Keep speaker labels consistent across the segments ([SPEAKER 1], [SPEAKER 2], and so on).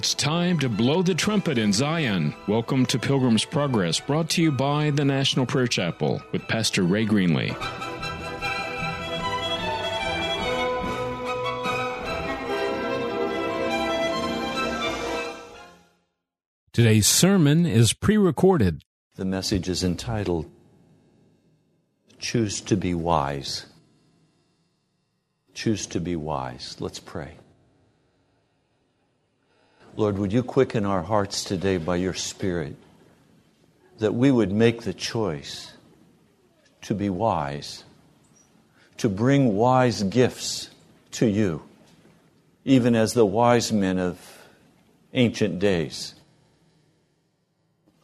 [SPEAKER 1] It's time to blow the trumpet in Zion. Welcome to Pilgrim's Progress, brought to you by the National Prayer Chapel with Pastor Ray Greenley. Today's sermon is pre recorded.
[SPEAKER 2] The message is entitled Choose to be Wise. Choose to be wise. Let's pray. Lord, would you quicken our hearts today by your Spirit that we would make the choice to be wise, to bring wise gifts to you, even as the wise men of ancient days.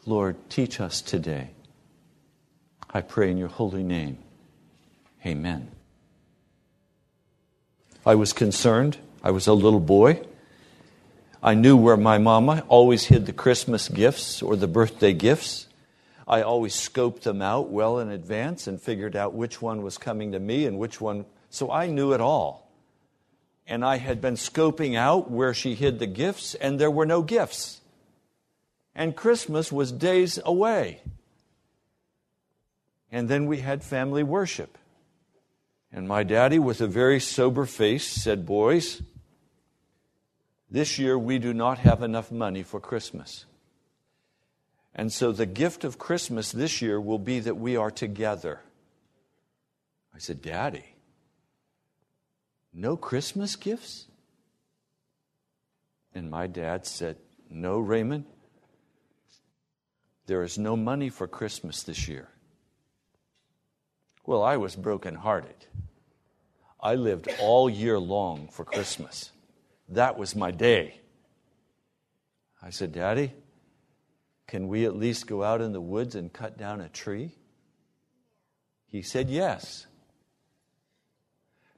[SPEAKER 2] Lord, teach us today. I pray in your holy name. Amen. I was concerned. I was a little boy. I knew where my mama always hid the Christmas gifts or the birthday gifts. I always scoped them out well in advance and figured out which one was coming to me and which one. So I knew it all. And I had been scoping out where she hid the gifts, and there were no gifts. And Christmas was days away. And then we had family worship. And my daddy, with a very sober face, said, Boys, this year we do not have enough money for Christmas. And so the gift of Christmas this year will be that we are together. I said, Daddy, no Christmas gifts? And my dad said, No, Raymond. There is no money for Christmas this year. Well, I was brokenhearted. I lived all year long for Christmas. That was my day. I said, Daddy, can we at least go out in the woods and cut down a tree? He said, Yes.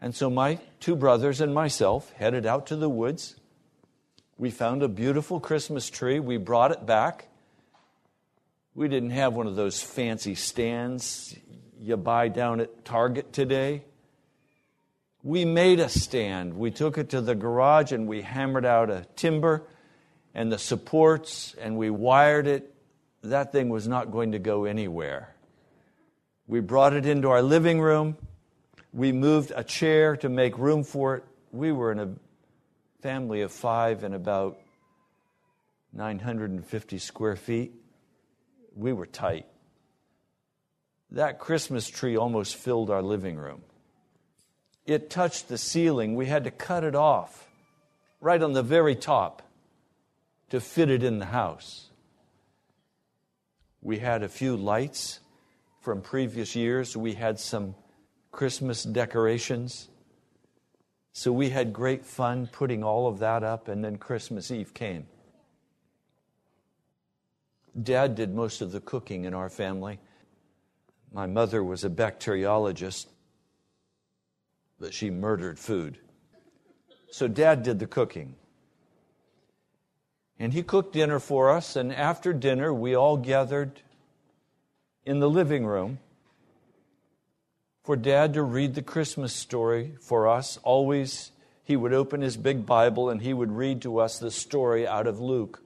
[SPEAKER 2] And so my two brothers and myself headed out to the woods. We found a beautiful Christmas tree. We brought it back. We didn't have one of those fancy stands you buy down at Target today. We made a stand. We took it to the garage and we hammered out a timber and the supports and we wired it. That thing was not going to go anywhere. We brought it into our living room. We moved a chair to make room for it. We were in a family of five and about 950 square feet. We were tight. That Christmas tree almost filled our living room it touched the ceiling. We had to cut it off right on the very top to fit it in the house. We had a few lights from previous years. We had some Christmas decorations. So we had great fun putting all of that up, and then Christmas Eve came. Dad did most of the cooking in our family. My mother was a bacteriologist, but she murdered food. So dad did the cooking. And he cooked dinner for us, and after dinner, we all gathered in the living room for dad to read the Christmas story for us. Always, he would open his big Bible and he would read to us the story out of Luke.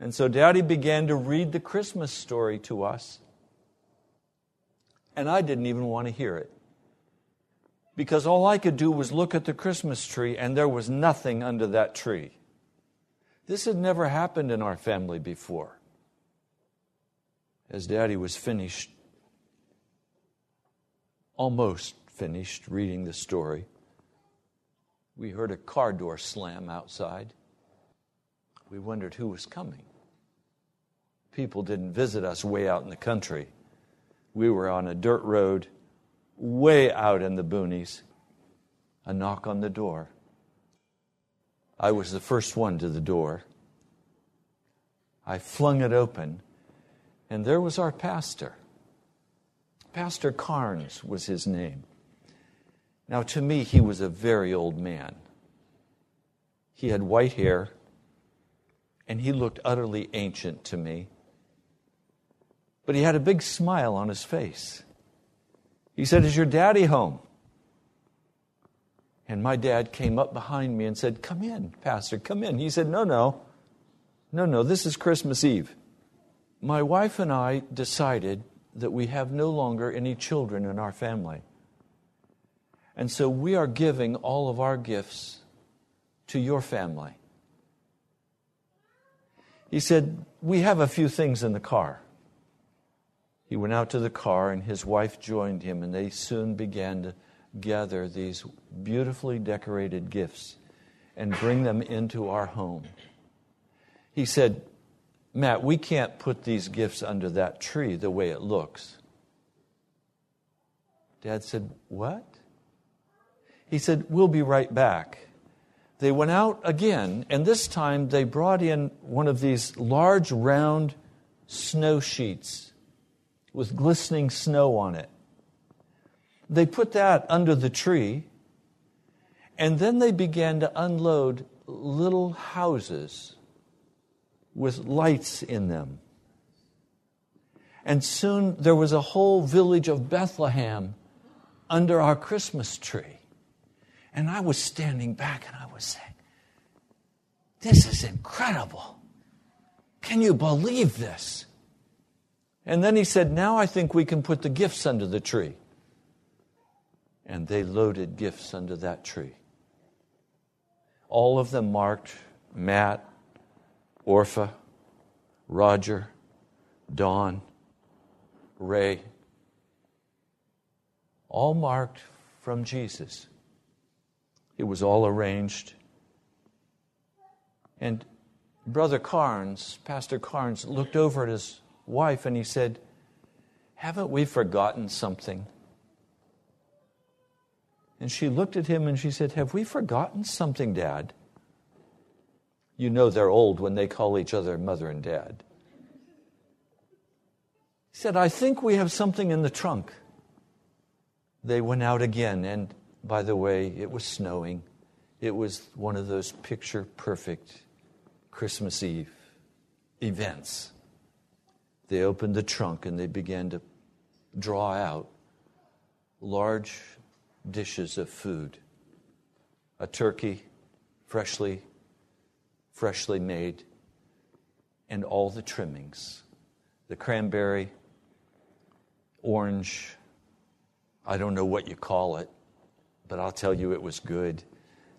[SPEAKER 2] And so daddy began to read the Christmas story to us. And I didn't even want to hear it because all I could do was look at the Christmas tree and there was nothing under that tree. This had never happened in our family before. As Daddy was finished, almost finished reading the story, we heard a car door slam outside. We wondered who was coming. People didn't visit us way out in the country. We were on a dirt road way out in the boonies, a knock on the door. I was the first one to the door. I flung it open, and there was our pastor. Pastor Carnes was his name. Now, to me, he was a very old man. He had white hair, and he looked utterly ancient to me. But he had a big smile on his face. He said, Is your daddy home? And my dad came up behind me and said, Come in, Pastor, come in. He said, No, no, no, no, this is Christmas Eve. My wife and I decided that we have no longer any children in our family. And so we are giving all of our gifts to your family. He said, We have a few things in the car. He went out to the car, and his wife joined him, and they soon began to gather these beautifully decorated gifts and bring them into our home. He said, Matt, we can't put these gifts under that tree the way it looks. Dad said, What? He said, We'll be right back. They went out again, and this time they brought in one of these large, round snow sheets with glistening snow on it. They put that under the tree, and then they began to unload little houses with lights in them. And soon there was a whole village of Bethlehem under our Christmas tree. And I was standing back and I was saying, This is incredible. Can you believe this? And then he said, Now I think we can put the gifts under the tree and they loaded gifts under that tree. All of them marked Matt, Orpha, Roger, Don, Ray, all marked from Jesus. It was all arranged. And Brother Carnes, Pastor Carnes, looked over at his wife and he said, Haven't we forgotten something? And she looked at him and she said, Have we forgotten something, Dad? You know they're old when they call each other mother and dad. He said, I think we have something in the trunk. They went out again, and by the way, it was snowing. It was one of those picture perfect Christmas Eve events. They opened the trunk and they began to draw out large dishes of food a turkey, freshly, freshly made, and all the trimmings the cranberry, orange, I don't know what you call it, but I'll tell you it was good.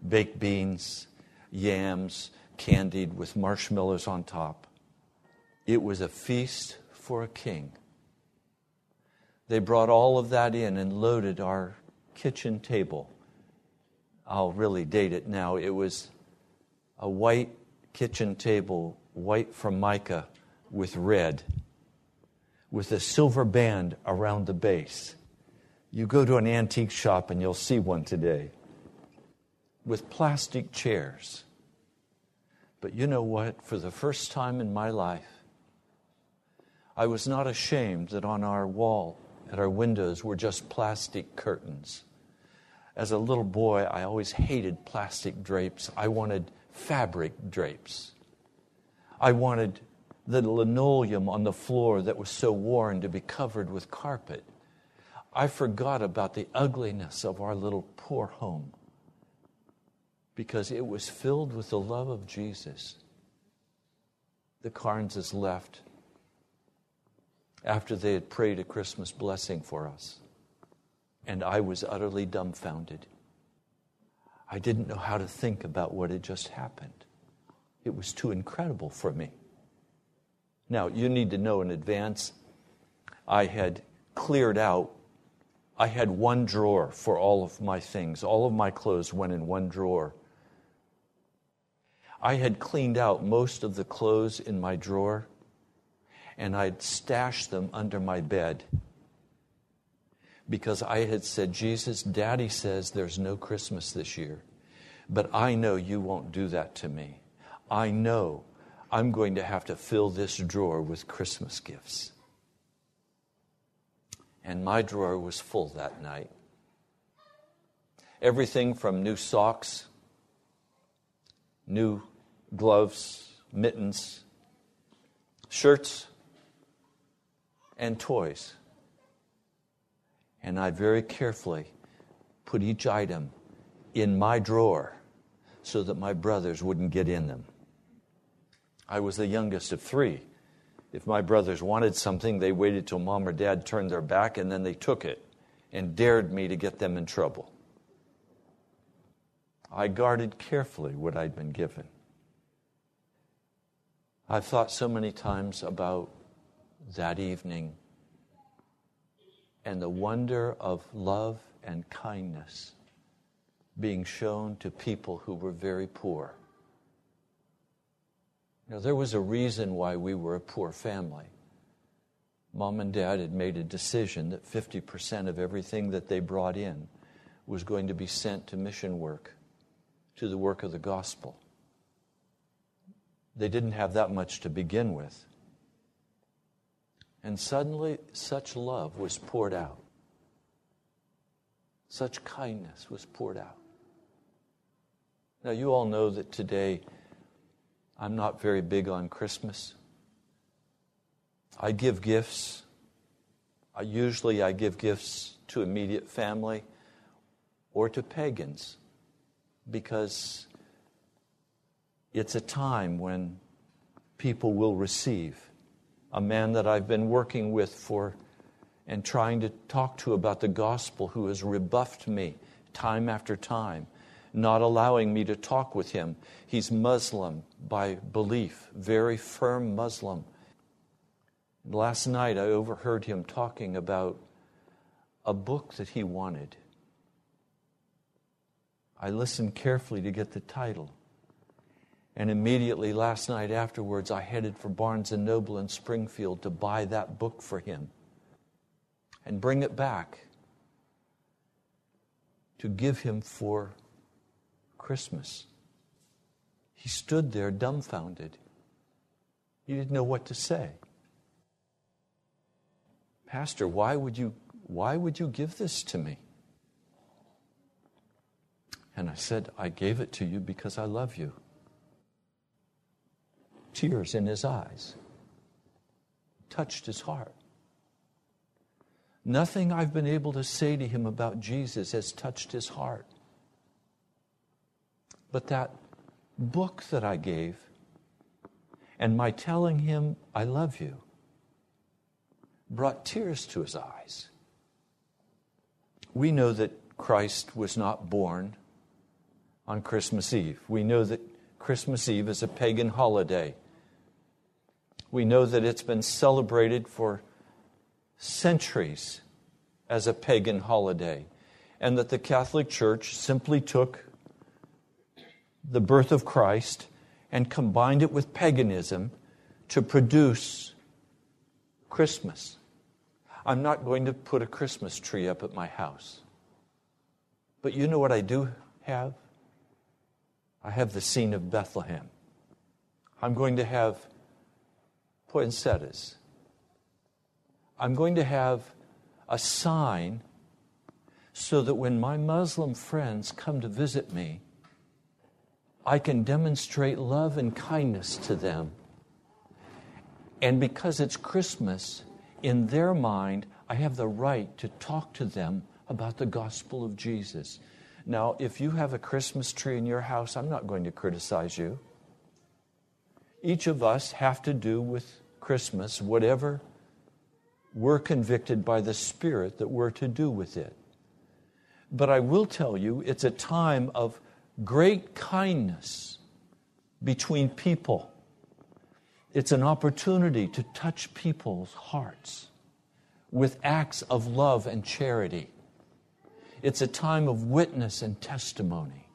[SPEAKER 2] Baked beans, yams, candied with marshmallows on top. It was a feast for a king. They brought all of that in and loaded our kitchen table. I'll really date it now. It was a white kitchen table, white formica with red, with a silver band around the base. You go to an antique shop and you'll see one today with plastic chairs. But you know what? For the first time in my life, I was not ashamed that on our wall, at our windows, were just plastic curtains. As a little boy, I always hated plastic drapes. I wanted fabric drapes. I wanted the linoleum on the floor that was so worn to be covered with carpet. I forgot about the ugliness of our little poor home because it was filled with the love of Jesus. The Carneses left after they had prayed a Christmas blessing for us and I was utterly dumbfounded. I didn't know how to think about what had just happened. It was too incredible for me. Now, you need to know in advance, I had cleared out, I had one drawer for all of my things. All of my clothes went in one drawer. I had cleaned out most of the clothes in my drawer, and I'd stash them under my bed because I had said, Jesus, Daddy says there's no Christmas this year, but I know you won't do that to me. I know I'm going to have to fill this drawer with Christmas gifts. And my drawer was full that night. Everything from new socks, new gloves, mittens, shirts, and toys. And I very carefully put each item in my drawer so that my brothers wouldn't get in them. I was the youngest of three. If my brothers wanted something, they waited till mom or dad turned their back and then they took it and dared me to get them in trouble. I guarded carefully what I'd been given. I've thought so many times about that evening and the wonder of love and kindness being shown to people who were very poor. Now, there was a reason why we were a poor family. Mom and dad had made a decision that 50% of everything that they brought in was going to be sent to mission work, to the work of the gospel. They didn't have that much to begin with. And suddenly, such love was poured out. Such kindness was poured out. Now, you all know that today I'm not very big on Christmas. I give gifts. I, usually, I give gifts to immediate family or to pagans because it's a time when people will receive. A man that I've been working with for and trying to talk to about the gospel who has rebuffed me time after time not allowing me to talk with him. He's Muslim by belief, very firm Muslim. Last night I overheard him talking about a book that he wanted. I listened carefully to get the title. And immediately last night afterwards, I headed for Barnes and Noble in Springfield to buy that book for him and bring it back to give him for Christmas. He stood there dumbfounded. He didn't know what to say. Pastor, why would you why would you give this to me? And I said, I gave it to you because I love you. Tears in his eyes touched his heart. Nothing I've been able to say to him about Jesus has touched his heart. But that book that I gave and my telling him, I love you, brought tears to his eyes. We know that Christ was not born on Christmas Eve. We know that Christmas Eve is a pagan holiday. We know that it's been celebrated for centuries as a pagan holiday, and that the Catholic Church simply took the birth of Christ and combined it with paganism to produce Christmas. I'm not going to put a Christmas tree up at my house. But you know what I do have? I have the scene of Bethlehem. I'm going to have poinsettias. I'm going to have a sign so that when my Muslim friends come to visit me, I can demonstrate love and kindness to them. And because it's Christmas, in their mind, I have the right to talk to them about the gospel of Jesus. Now, if you have a Christmas tree in your house, I'm not going to criticize you. Each of us have to do with Christmas whatever we're convicted by the Spirit that we're to do with it. But I will tell you, it's a time of great kindness between people. It's an opportunity to touch people's hearts with acts of love and charity. It's a time of witness and testimony.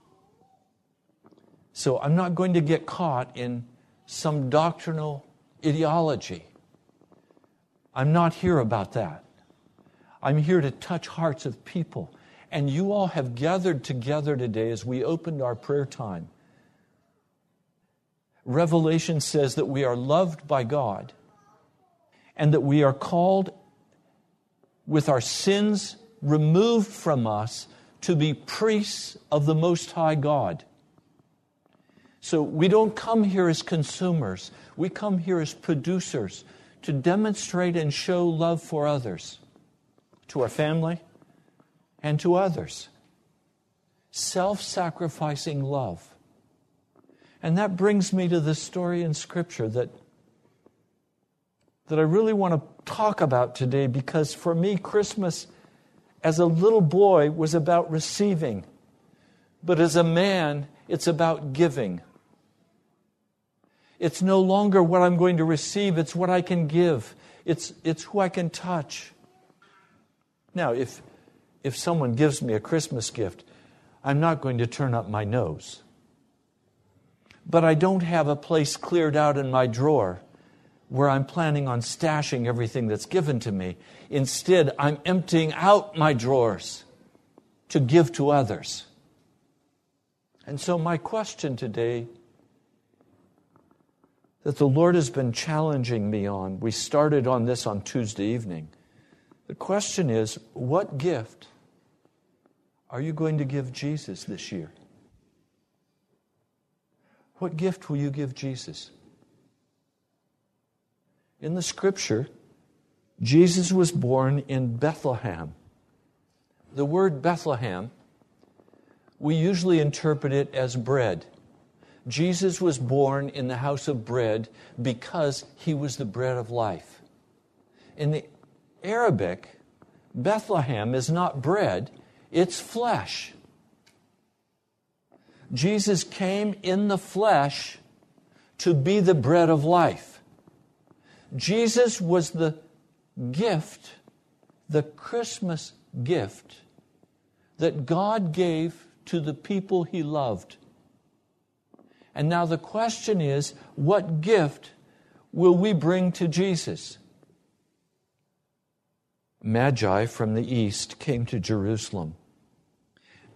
[SPEAKER 2] So I'm not going to get caught in some doctrinal ideology. I'm not here about that. I'm here to touch hearts of people and you all have gathered together today as we opened our prayer time. Revelation says that we are loved by God and that we are called with our sins removed from us to be priests of the Most High God. So we don't come here as consumers, we come here as producers to demonstrate and show love for others, to our family, and to others. self sacrificing love. And that brings me to the story in Scripture that, that I really want to talk about today because for me, Christmas as a little boy was about receiving, but as a man, it's about giving. It's no longer what I'm going to receive, it's what I can give, it's, it's who I can touch. Now, if, if someone gives me a Christmas gift, I'm not going to turn up my nose. But I don't have a place cleared out in my drawer where I'm planning on stashing everything that's given to me. Instead, I'm emptying out my drawers to give to others. And so, my question today that the Lord has been challenging me on, we started on this on Tuesday evening. The question is what gift are you going to give Jesus this year? What gift will you give Jesus? In the scripture, Jesus was born in Bethlehem. The word Bethlehem, we usually interpret it as bread. Jesus was born in the house of bread because he was the bread of life. In the Arabic, Bethlehem is not bread, it's flesh. Jesus came in the flesh to be the bread of life. Jesus was the gift, the Christmas gift that God gave to the people he loved. And now the question is what gift will we bring to Jesus? Magi from the east came to Jerusalem.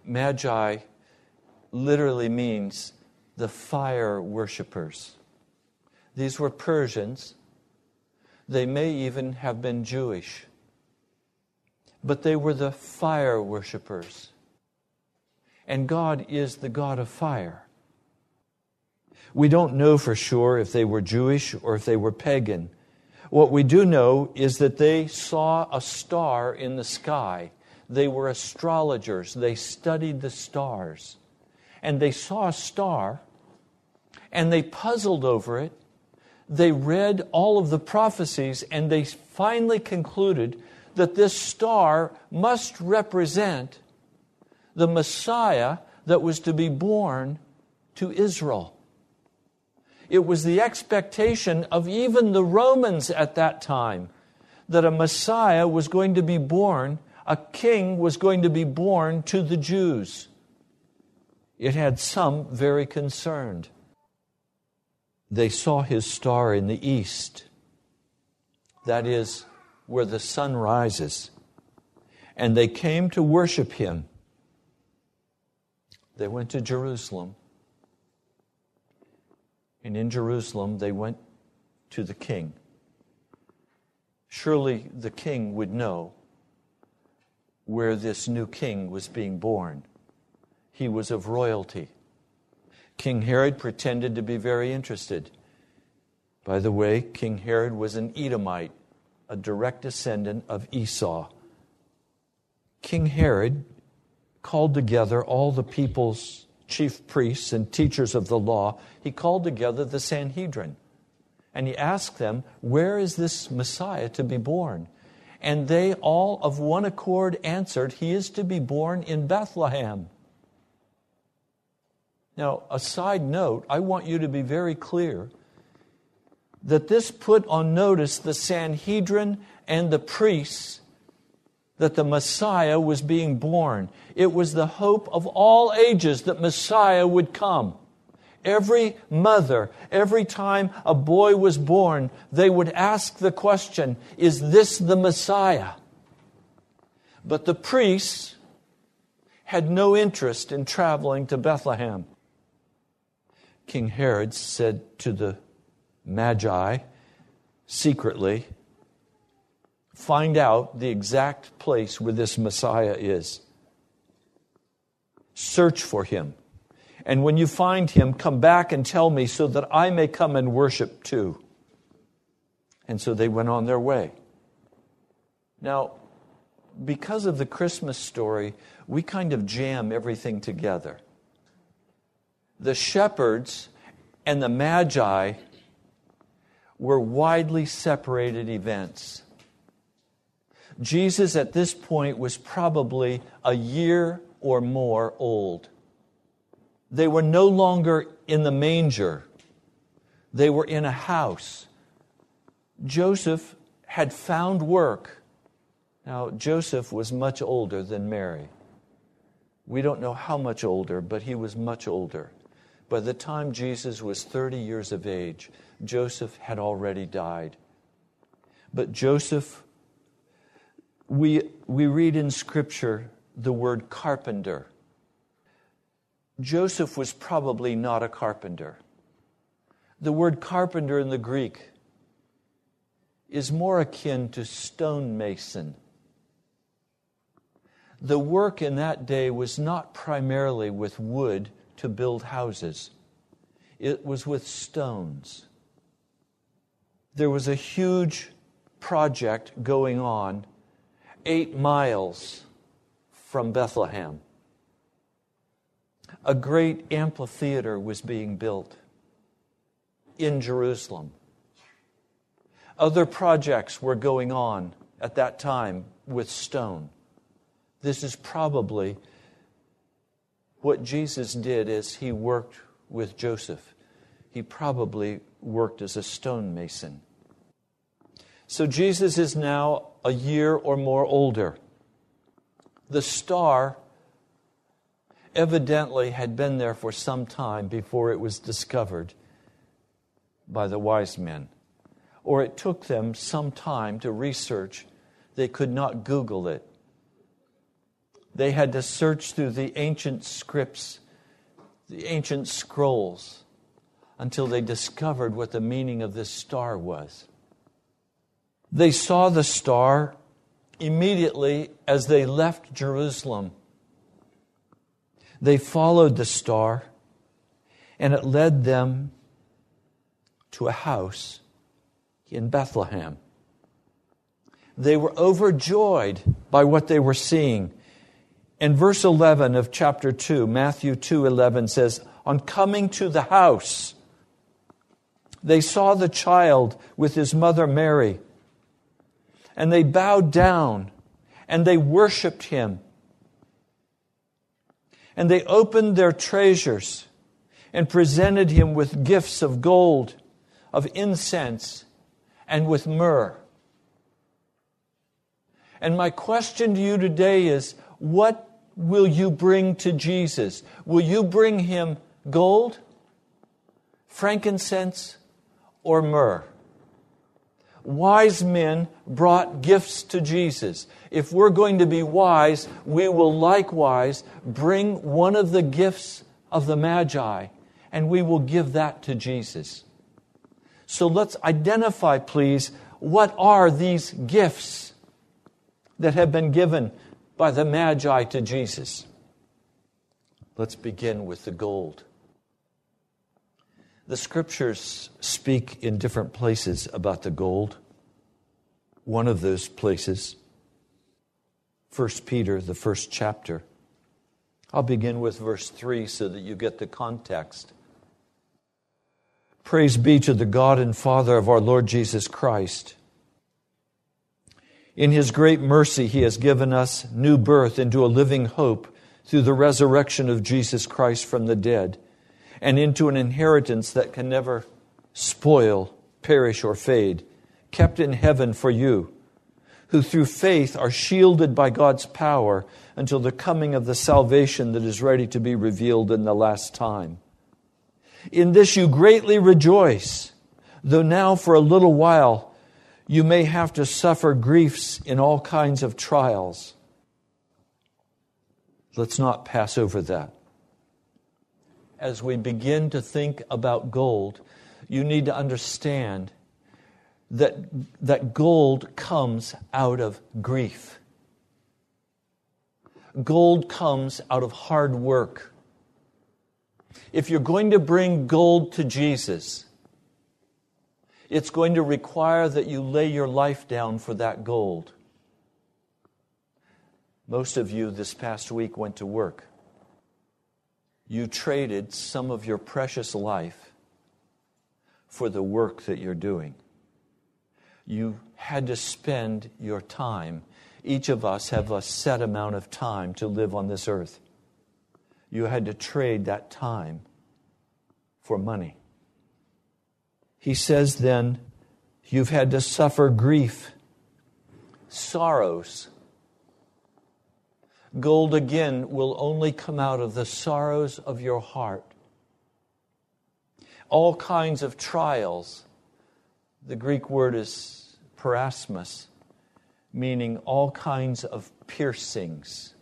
[SPEAKER 2] Magi literally means the fire worshippers. These were Persians. They may even have been Jewish. But they were the fire worshippers. And God is the God of fire. We don't know for sure if they were Jewish or if they were pagan. What we do know is that they saw a star in the sky. They were astrologers, they studied the stars. And they saw a star and they puzzled over it. They read all of the prophecies and they finally concluded that this star must represent the Messiah that was to be born to Israel. It was the expectation of even the Romans at that time that a Messiah was going to be born, a king was going to be born to the Jews. It had some very concerned. They saw his star in the east, that is, where the sun rises, and they came to worship him. They went to Jerusalem and in Jerusalem, they went to the king. Surely the king would know where this new king was being born. He was of royalty. King Herod pretended to be very interested. By the way, King Herod was an Edomite, a direct descendant of Esau. King Herod called together all the people's chief priests and teachers of the law, he called together the Sanhedrin. And he asked them, Where is this Messiah to be born? And they all of one accord answered, He is to be born in Bethlehem. Now, a side note, I want you to be very clear that this put on notice the Sanhedrin and the priests that the Messiah was being born. It was the hope of all ages that Messiah would come. Every mother, every time a boy was born, they would ask the question Is this the Messiah? But the priests had no interest in traveling to Bethlehem. King Herod said to the Magi secretly, find out the exact place where this Messiah is. Search for him. And when you find him, come back and tell me so that I may come and worship too. And so they went on their way. Now, because of the Christmas story, we kind of jam everything together. The shepherds and the magi were widely separated events. Jesus at this point was probably a year or more old. They were no longer in the manger, they were in a house. Joseph had found work. Now, Joseph was much older than Mary. We don't know how much older, but he was much older. By the time Jesus was 30 years of age, Joseph had already died. But Joseph, we, we read in Scripture the word carpenter. Joseph was probably not a carpenter. The word carpenter in the Greek is more akin to stonemason. The work in that day was not primarily with wood to build houses, it was with stones. There was a huge project going on eight miles from Bethlehem. A great amphitheater was being built in Jerusalem. Other projects were going on at that time with stone. This is probably what Jesus did is he worked with Joseph. He probably worked as a stonemason. So Jesus is now a year or more older the star evidently had been there for some time before it was discovered by the wise men. Or it took them some time to research. They could not Google it. They had to search through the ancient scripts, the ancient scrolls, until they discovered what the meaning of this star was. They saw the star immediately as they left Jerusalem, they followed the star, and it led them to a house in Bethlehem. They were overjoyed by what they were seeing. And verse 11 of chapter 2, Matthew 2:11 says, "On coming to the house, they saw the child with his mother Mary, and they bowed down and they worshiped him. And they opened their treasures and presented him with gifts of gold, of incense, and with myrrh. And my question to you today is what will you bring to Jesus? Will you bring him gold, frankincense, or myrrh? wise men brought gifts to Jesus. If we're going to be wise, we will likewise bring one of the gifts of the Magi and we will give that to Jesus. So let's identify, please, what are these gifts that have been given by the Magi to Jesus? Let's begin with the gold. The scriptures speak in different places about the gold. One of those places, 1 Peter, the first chapter. I'll begin with verse 3 so that you get the context. Praise be to the God and Father of our Lord Jesus Christ. In his great mercy, he has given us new birth into a living hope through the resurrection of Jesus Christ from the dead and into an inheritance that can never spoil, perish, or fade, kept in heaven for you, who through faith are shielded by God's power until the coming of the salvation that is ready to be revealed in the last time. In this you greatly rejoice, though now for a little while you may have to suffer griefs in all kinds of trials. Let's not pass over that as we begin to think about gold, you need to understand that, that gold comes out of grief. Gold comes out of hard work. If you're going to bring gold to Jesus, it's going to require that you lay your life down for that gold. Most of you this past week went to work. You traded some of your precious life for the work that you're doing. You had to spend your time. Each of us have a set amount of time to live on this earth. You had to trade that time for money. He says then, you've had to suffer grief, sorrows. Gold again will only come out of the sorrows of your heart. All kinds of trials. The Greek word is peirasmos, meaning all kinds of piercings.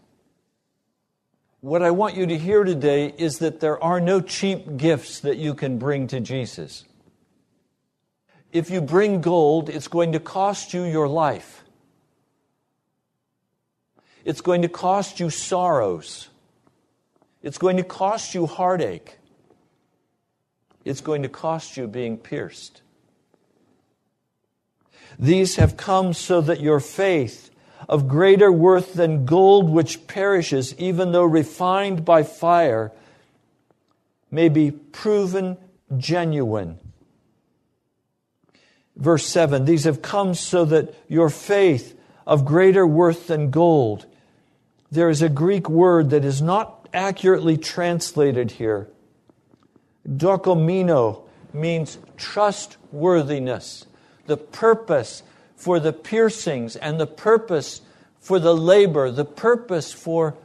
[SPEAKER 2] What I want you to hear today is that there are no cheap gifts that you can bring to Jesus. If you bring gold, it's going to cost you your life. It's going to cost you sorrows. It's going to cost you heartache. It's going to cost you being pierced. These have come so that your faith of greater worth than gold which perishes, even though refined by fire, may be proven genuine. Verse 7 These have come so that your faith of greater worth than gold. There is a Greek word that is not accurately translated here. Dokomino means trustworthiness, the purpose for the piercings and the purpose for the labor, the purpose for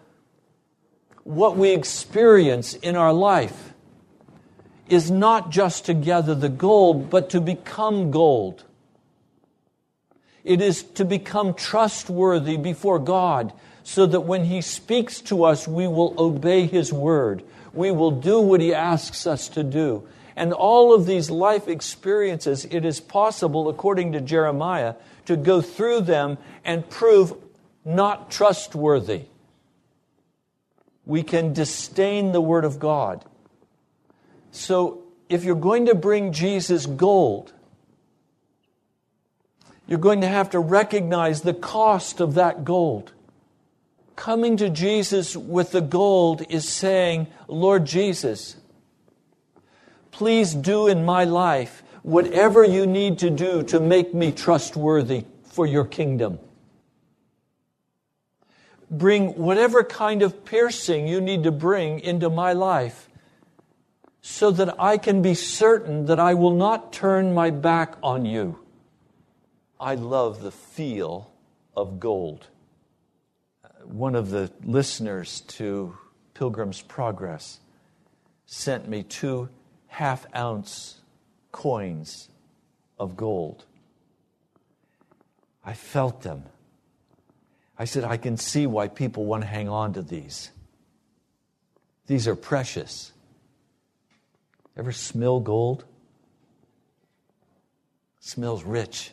[SPEAKER 2] what we experience in our life is not just to gather the gold, but to become gold. It is to become trustworthy before God so that when He speaks to us, we will obey His word. We will do what He asks us to do. And all of these life experiences, it is possible, according to Jeremiah, to go through them and prove not trustworthy. We can disdain the Word of God. So, if you're going to bring Jesus gold, you're going to have to recognize the cost of that gold. Coming to Jesus with the gold is saying, Lord Jesus, please do in my life whatever you need to do to make me trustworthy for your kingdom. Bring whatever kind of piercing you need to bring into my life so that I can be certain that I will not turn my back on you. I love the feel of gold. Uh, one of the listeners to Pilgrim's Progress sent me two half ounce coins of gold. I felt them. I said, I can see why people want to hang on to these. These are precious. Ever smell gold? It smells rich.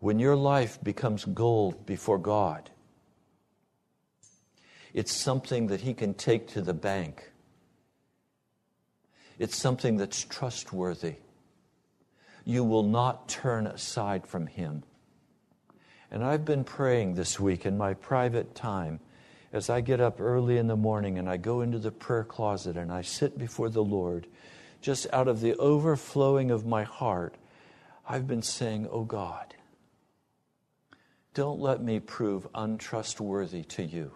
[SPEAKER 2] When your life becomes gold before God, it's something that He can take to the bank it's something that's trustworthy. You will not turn aside from Him. And I've been praying this week in my private time as I get up early in the morning and I go into the prayer closet and I sit before the Lord, just out of the overflowing of my heart, I've been saying, Oh God, don't let me prove untrustworthy to you.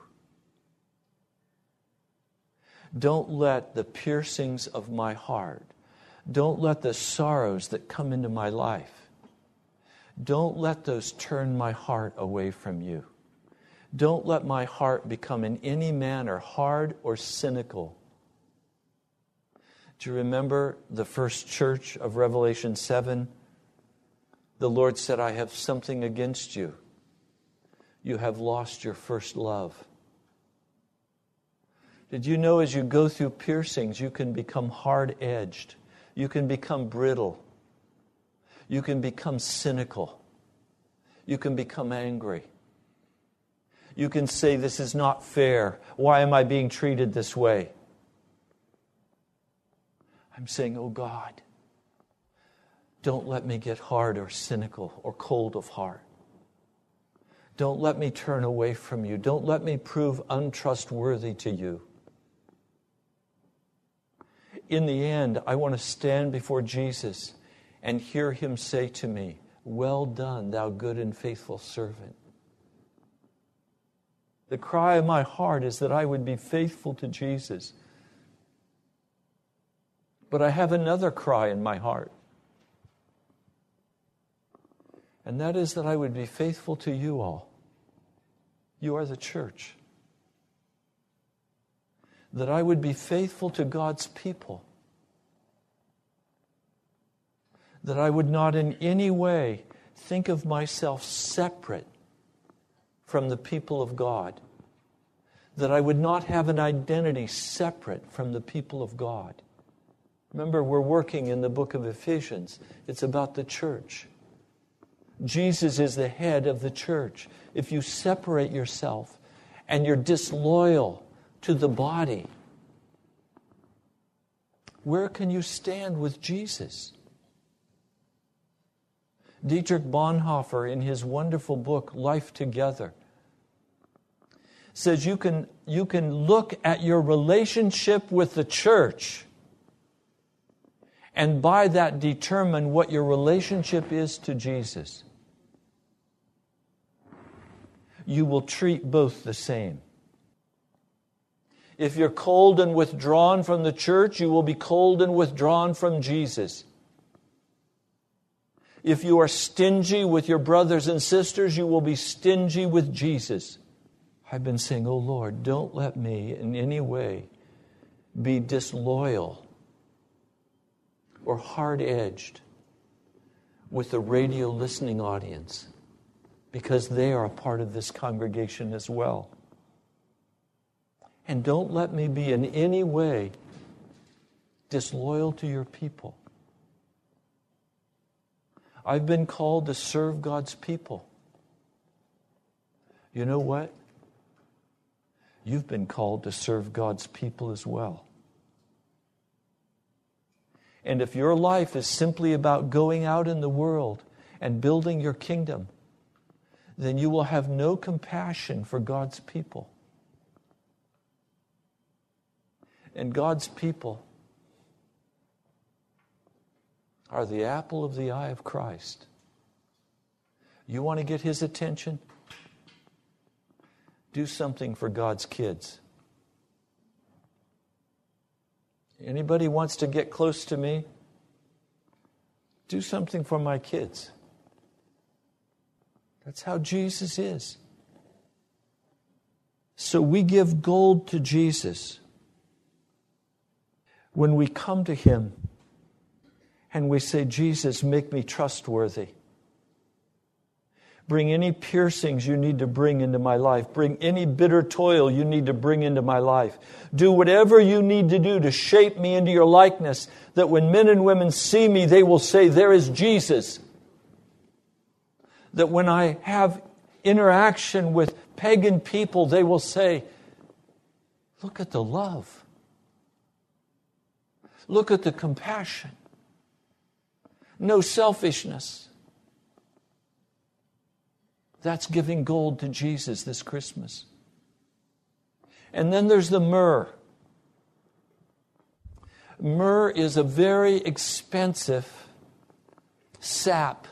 [SPEAKER 2] Don't let the piercings of my heart, don't let the sorrows that come into my life, don't let those turn my heart away from you. Don't let my heart become in any manner hard or cynical. Do you remember the first church of Revelation 7? The Lord said, I have something against you. You have lost your first love. Did you know as you go through piercings, you can become hard edged? You can become brittle. You can become cynical. You can become angry. You can say, This is not fair. Why am I being treated this way? I'm saying, Oh God, don't let me get hard or cynical or cold of heart. Don't let me turn away from you. Don't let me prove untrustworthy to you. In the end, I want to stand before Jesus and hear him say to me, Well done, thou good and faithful servant. The cry of my heart is that I would be faithful to Jesus. But I have another cry in my heart. And that is that I would be faithful to you all. You are the church. That I would be faithful to God's people. That I would not in any way think of myself separate from the people of God. That I would not have an identity separate from the people of God. Remember, we're working in the book of Ephesians, it's about the church. Jesus is the head of the church. If you separate yourself and you're disloyal to the body, where can you stand with Jesus? Dietrich Bonhoeffer, in his wonderful book, Life Together, says you can, you can look at your relationship with the church and by that determine what your relationship is to Jesus. You will treat both the same. If you're cold and withdrawn from the church, you will be cold and withdrawn from Jesus. If you are stingy with your brothers and sisters, you will be stingy with Jesus. I've been saying, Oh Lord, don't let me in any way be disloyal or hard edged with the radio listening audience because they are a part of this congregation as well. And don't let me be in any way disloyal to your people. I've been called to serve God's people. You know what? You've been called to serve God's people as well. And if your life is simply about going out in the world and building your kingdom, then you will have no compassion for God's people. And God's people are the apple of the eye of Christ. You want to get his attention? Do something for God's kids. Anybody wants to get close to me? Do something for my kids. That's how Jesus is. So we give gold to Jesus when we come to Him and we say, Jesus, make me trustworthy. Bring any piercings you need to bring into my life. Bring any bitter toil you need to bring into my life. Do whatever you need to do to shape me into your likeness, that when men and women see me, they will say, There is Jesus. That when I have interaction with pagan people, they will say, Look at the love. Look at the compassion. No selfishness that's giving gold to Jesus this Christmas. And then there's the myrrh. Myrrh is a very expensive sap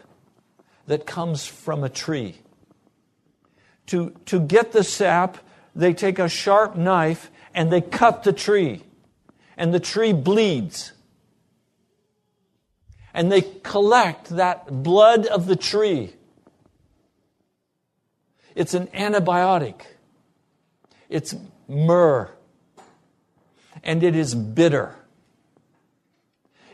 [SPEAKER 2] that comes from a tree. To, to get the sap, they take a sharp knife and they cut the tree, and the tree bleeds. And they collect that blood of the tree it's an antibiotic. It's myrrh. And it is bitter.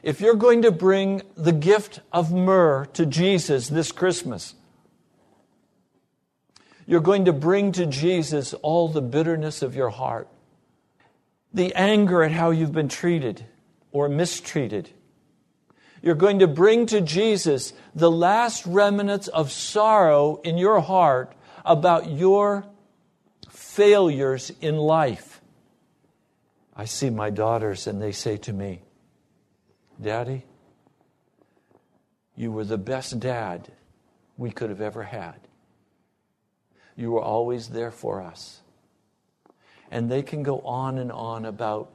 [SPEAKER 2] If you're going to bring the gift of myrrh to Jesus this Christmas, you're going to bring to Jesus all the bitterness of your heart, the anger at how you've been treated or mistreated. You're going to bring to Jesus the last remnants of sorrow in your heart about your failures in life. I see my daughters and they say to me, Daddy, you were the best dad we could have ever had. You were always there for us. And they can go on and on about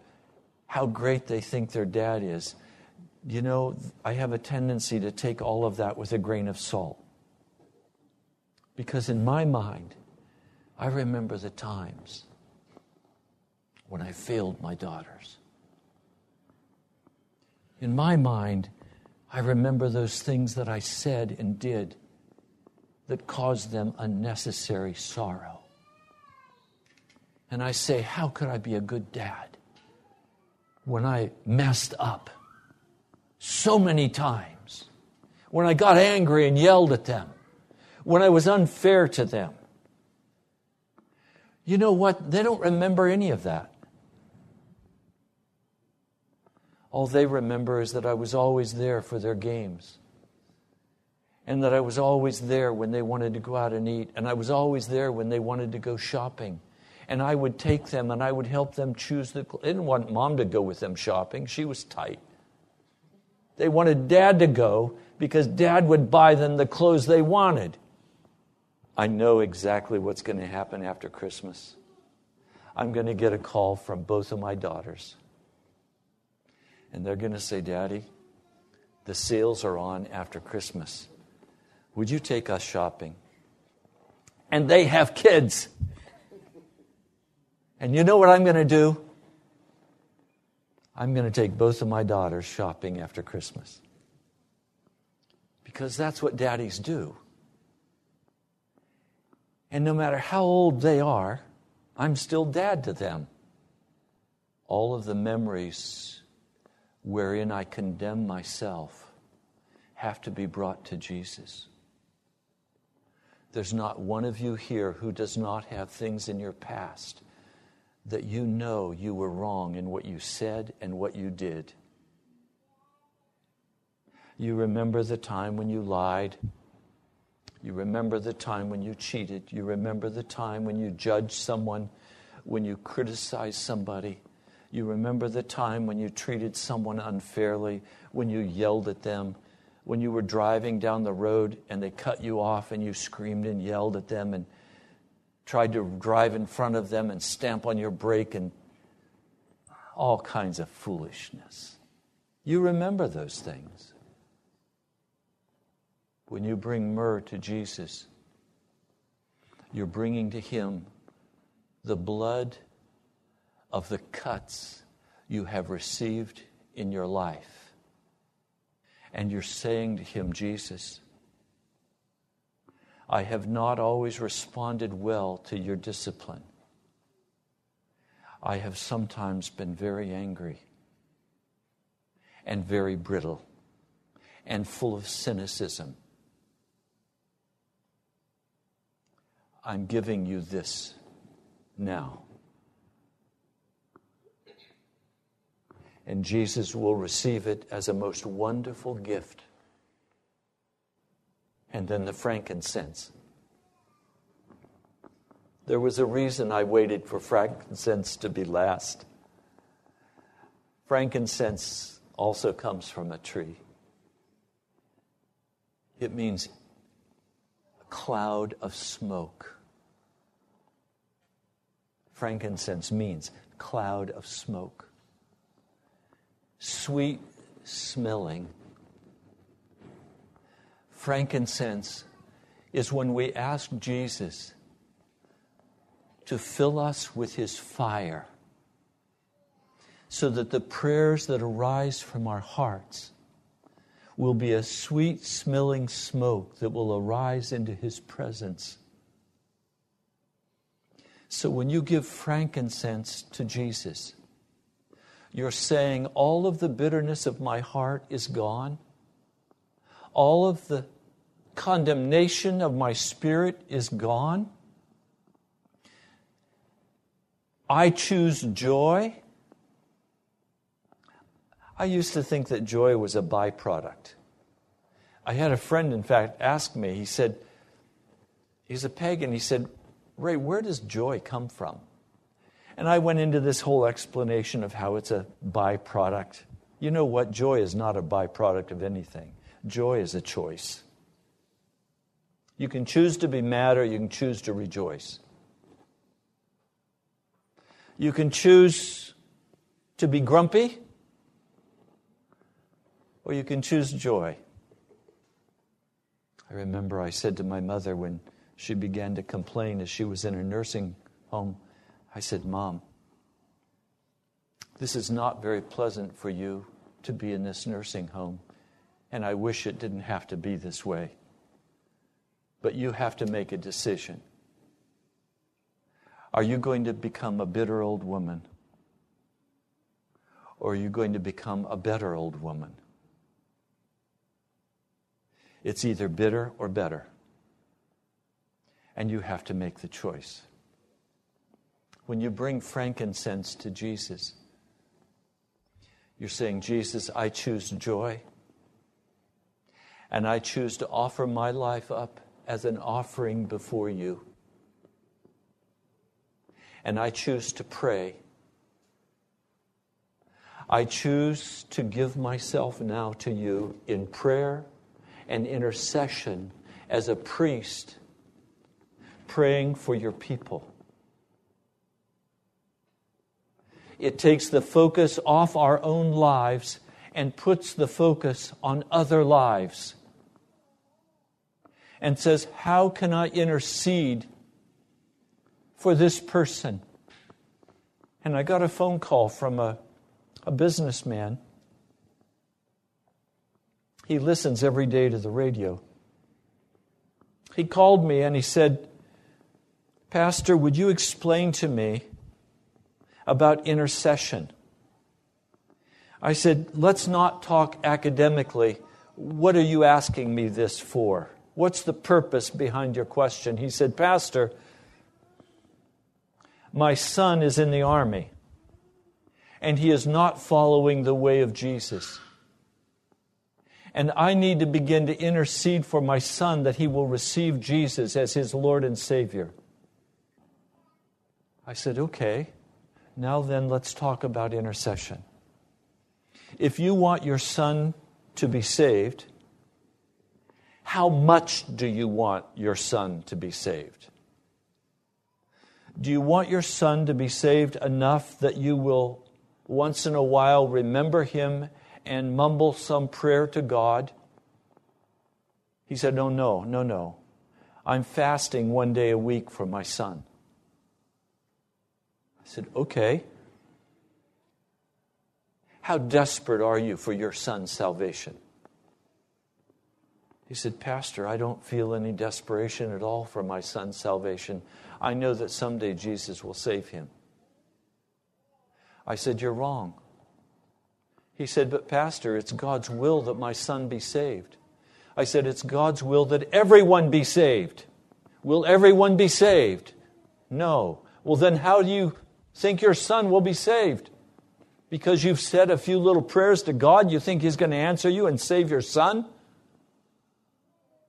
[SPEAKER 2] how great they think their dad is. You know, I have a tendency to take all of that with a grain of salt. Because in my mind, I remember the times when I failed my daughters. In my mind, I remember those things that I said and did that caused them unnecessary sorrow. And I say, How could I be a good dad when I messed up so many times? When I got angry and yelled at them? When I was unfair to them? You know what? They don't remember any of that. All they remember is that I was always there for their games. And that I was always there when they wanted to go out and eat. And I was always there when they wanted to go shopping. And I would take them and I would help them choose the. They didn't want mom to go with them shopping, she was tight. They wanted dad to go because dad would buy them the clothes they wanted. I know exactly what's going to happen after Christmas. I'm going to get a call from both of my daughters and they're going to say, Daddy, the sales are on after Christmas. Would you take us shopping? And they have kids. And you know what I'm going to do? I'm going to take both of my daughters shopping after Christmas. Because that's what daddies do. And no matter how old they are, I'm still dad to them. All of the memories wherein I condemn myself have to be brought to Jesus. There's not one of you here who does not have things in your past that you know you were wrong in what you said and what you did. You remember the time when you lied. You remember the time when you cheated. You remember the time when you judged someone, when you criticized somebody. You remember the time when you treated someone unfairly, when you yelled at them, when you were driving down the road and they cut you off and you screamed and yelled at them and tried to drive in front of them and stamp on your brake and all kinds of foolishness. You remember those things. When you bring myrrh to Jesus, you're bringing to Him the blood of the cuts you have received in your life. And you're saying to him, Jesus, I have not always responded well to your discipline. I have sometimes been very angry and very brittle and full of cynicism. I'm giving you this now. and Jesus will receive it as a most wonderful gift. And then the frankincense. There was a reason I waited for frankincense to be last. Frankincense also comes from a tree. It means a cloud of smoke. Frankincense means cloud of smoke sweet smelling. Frankincense is when we ask Jesus to fill us with his fire so that the prayers that arise from our hearts will be a sweet smelling smoke that will arise into his presence. So when you give frankincense to Jesus, you're saying, All of the bitterness of my heart is gone. All of the condemnation of my spirit is gone. I choose joy. I used to think that joy was a byproduct. I had a friend, in fact, ask me, he said, he's a pagan, he said, Ray, where does joy come from? And I went into this whole explanation of how it's a byproduct. You know what? Joy is not a byproduct of anything, joy is a choice. You can choose to be mad or you can choose to rejoice. You can choose to be grumpy or you can choose joy. I remember I said to my mother when she began to complain as she was in a nursing home, I said, Mom, this is not very pleasant for you to be in this nursing home, and I wish it didn't have to be this way. But you have to make a decision. Are you going to become a bitter old woman? Or are you going to become a better old woman? It's either bitter or better. And you have to make the choice. When you bring frankincense to Jesus, you're saying, Jesus, I choose joy. And I choose to offer my life up as an offering before you. And I choose to pray. I choose to give myself now to you in prayer and intercession as a priest, praying for your people. It takes the focus off our own lives and puts the focus on other lives. And says, How can I intercede for this person? And I got a phone call from a, a businessman. He listens every day to the radio. He called me and he said, Pastor, would you explain to me about intercession. I said, let's not talk academically. What are you asking me this for? What's the purpose behind your question? He said, Pastor, my son is in the army, and he is not following the way of Jesus. And I need to begin to intercede for my son that he will receive Jesus as his Lord and Savior. I said, Okay. Now, then, let's talk about intercession. If you want your son to be saved, how much do you want your son to be saved? Do you want your son to be saved enough that you will once in a while remember him and mumble some prayer to God? He said, No, no, no, no. I'm fasting one day a week for my son. I said, Okay. How desperate are you for your son's salvation? He said, Pastor, I don't feel any desperation at all for my son's salvation. I know that someday Jesus will save him. I said, You're wrong. He said, But, Pastor, it's God's will that my son be saved. I said, It's God's will that everyone be saved. Will everyone be saved? No. Well, then, how do you think your son will be saved? Because you've said a few little prayers to God, you think He's going to answer you and save your son?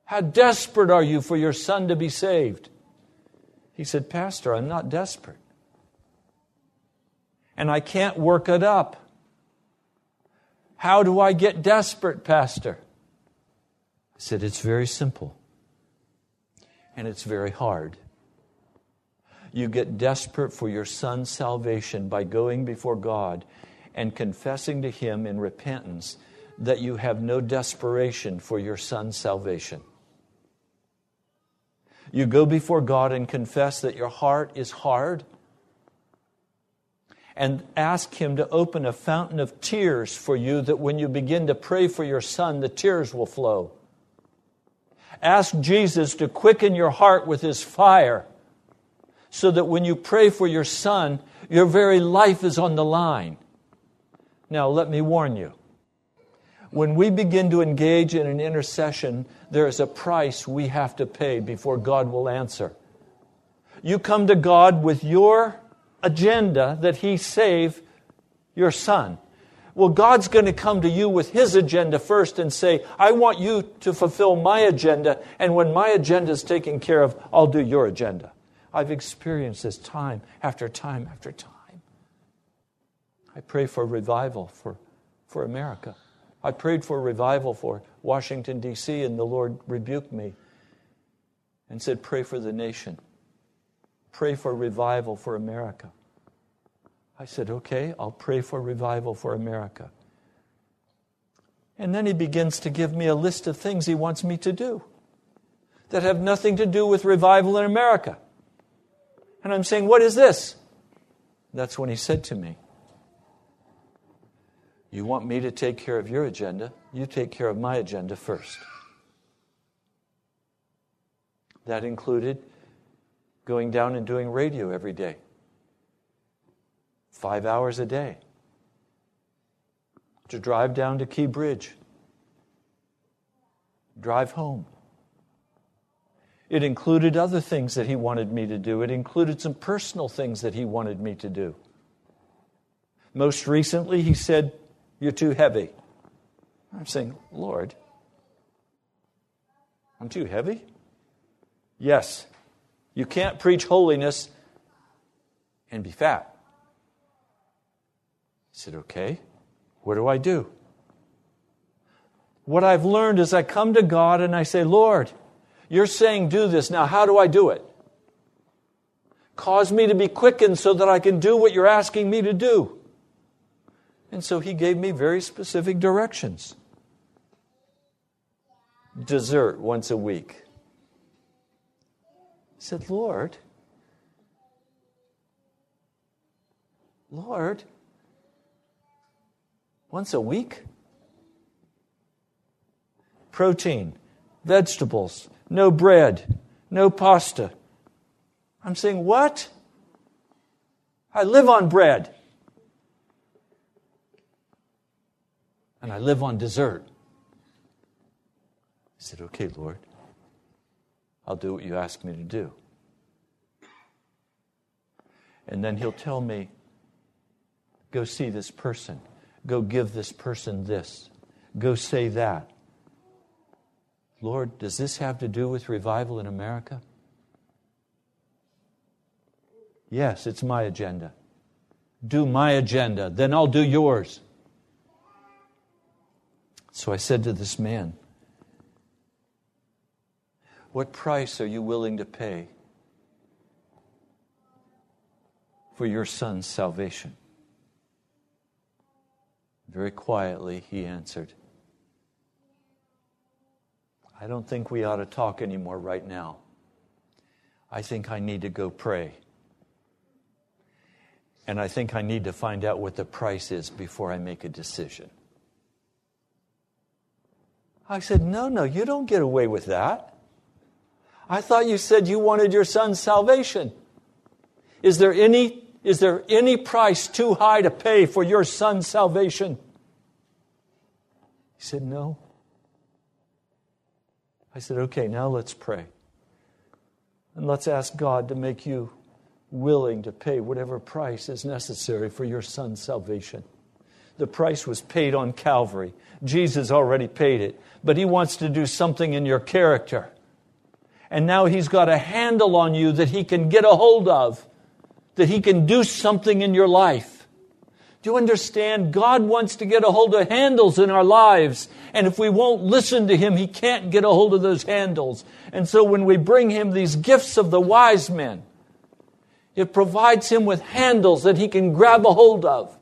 [SPEAKER 2] How desperate are you for your son to be saved? He said, Pastor, I'm not desperate. And I can't work it up. How do I get desperate, Pastor? I said, It's very simple. And it's very hard. You get desperate for your son's salvation by going before God and confessing to Him in repentance that you have no desperation for your son's salvation. You go before God and confess that your heart is hard and ask Him to open a fountain of tears for you that when you begin to pray for your son, the tears will flow. Ask Jesus to quicken your heart with His fire so that when you pray for your son, your very life is on the line. Now, let me warn you. When we begin to engage in an intercession, there is a price we have to pay before God will answer. You come to God with your agenda that He save your son. Well, God's going to come to you with His agenda first and say, I want you to fulfill my agenda, and when my agenda is taken care of, I'll do your agenda. I've experienced this time after time after time. I pray for revival for, for America. I prayed for revival for Washington, D.C., and the Lord rebuked me. and said, Pray for the nation. Pray for revival for America. I said, Okay, I'll pray for revival for America. And then he begins to give me a list of things he wants me to do that have nothing to do with revival in America. And I'm saying, What is this? That's when he said to me, You want me to take care of your agenda? You take care of my agenda first. That included going down and doing radio every day, five hours a day, to drive down to Key Bridge, drive home. It included other things that he wanted me to do. It included some personal things that he wanted me to do. Most recently, he said, You're too heavy. I'm saying, Lord, I'm too heavy? Yes. You can't preach holiness and be fat. I said, Okay, what do I do? What I've learned is I come to God and I say, Lord, you're saying do this. Now, how do I do it? Cause me to be quickened so that I can do what you're asking me to do. And so he gave me very specific directions. Dessert once a week. I said, Lord, Lord, once a week? Protein, vegetables, no bread, no pasta. I'm saying, What? I live on bread. And I live on dessert. I said, Okay, Lord, I'll do what you ask me to do. And then he'll tell me, Go see this person. Go give this person this. Go say that. Lord, does this have to do with revival in America? Yes, it's my agenda. Do my agenda, then I'll do yours. So I said to this man, What price are you willing to pay for your son's salvation? Very quietly, he answered, I don't think we ought to talk anymore right now. I think I need to go pray. And I think I need to find out what the price is before I make a decision. I said, No, no, you don't get away with that. I thought you said you wanted your son's salvation. Is there any, is there any price too high to pay for your son's salvation? He said, No. I said, okay, now let's pray. And let's ask God to make you willing to pay whatever price is necessary for your son's salvation. The price was paid on Calvary. Jesus already paid it, but he wants to do something in your character. And now he's got a handle on you that he can get a hold of, that he can do something in your life. Do you understand? God wants to get a hold of handles in our lives. And if we won't listen to Him, He can't get a hold of those handles. And so when we bring Him these gifts of the wise men, it provides Him with handles that He can grab a hold of.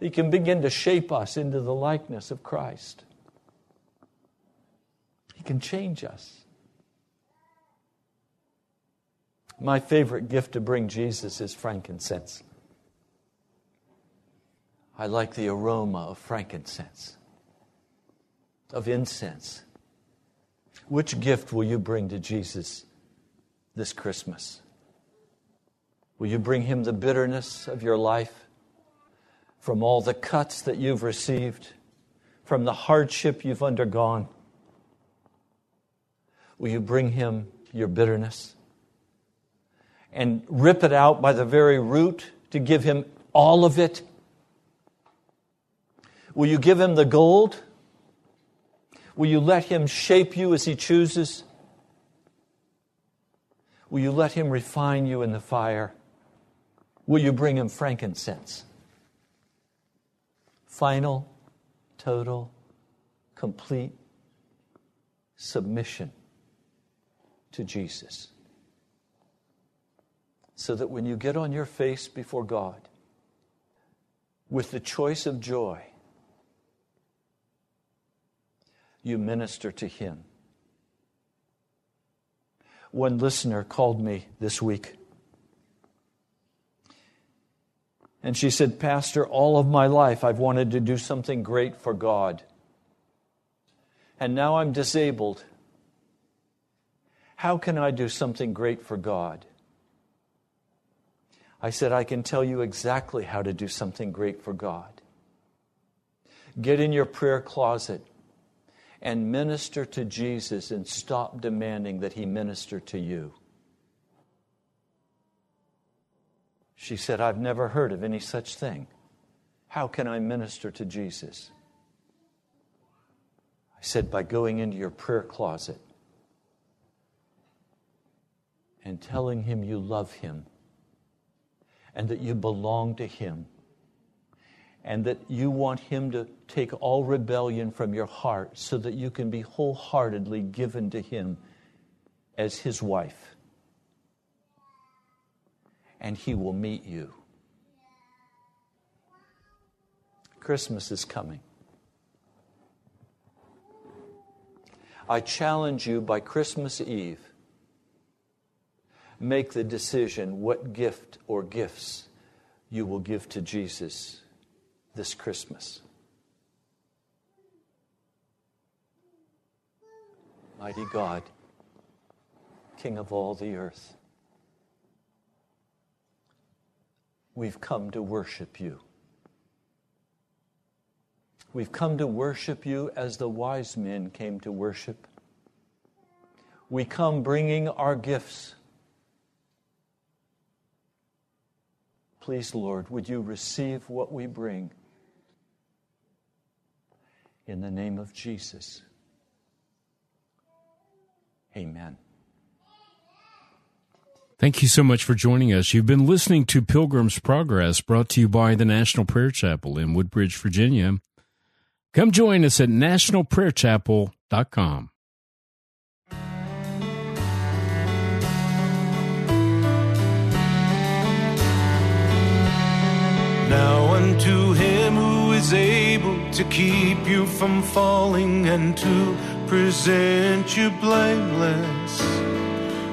[SPEAKER 2] He can begin to shape us into the likeness of Christ. He can change us. My favorite gift to bring Jesus is frankincense. I like the aroma of frankincense, of incense. Which gift will you bring to Jesus this Christmas? Will you bring him the bitterness of your life from all the cuts that you've received, from the hardship you've undergone? Will you bring him your bitterness and rip it out by the very root to give him all of it? Will you give him the gold? Will you let him shape you as he chooses? Will you let him refine you in the fire? Will you bring him frankincense? Final, total, complete submission to Jesus. So that when you get on your face before God with the choice of joy, you minister to Him. One listener called me this week. And she said, Pastor, all of my life I've wanted to do something great for God. And now I'm disabled. How can I do something great for God? I said, I can tell you exactly how to do something great for God. Get in your prayer closet and minister to Jesus and stop demanding that he minister to you. She said, I've never heard of any such thing. How can I minister to Jesus? I said, by going into your prayer closet and telling him you love him and that you belong to him and that you want Him to take all rebellion from your heart so that you can be wholeheartedly given to Him as His wife. And He will meet you. Christmas is coming. I challenge you by Christmas Eve, make the decision what gift or gifts you will give to Jesus this Christmas. Mighty God, King of all the earth, we've come to worship you. We've come to worship you as the wise men came to worship. We come bringing our gifts. Please, Lord, would you receive what we bring? in the name of Jesus. Amen.
[SPEAKER 1] Thank you so much for joining us. You've been listening to Pilgrim's Progress, brought to you by the National Prayer Chapel in Woodbridge, Virginia. Come join us at nationalprayerchapel.com.
[SPEAKER 3] Now unto him who is able to keep you from falling and to present you blameless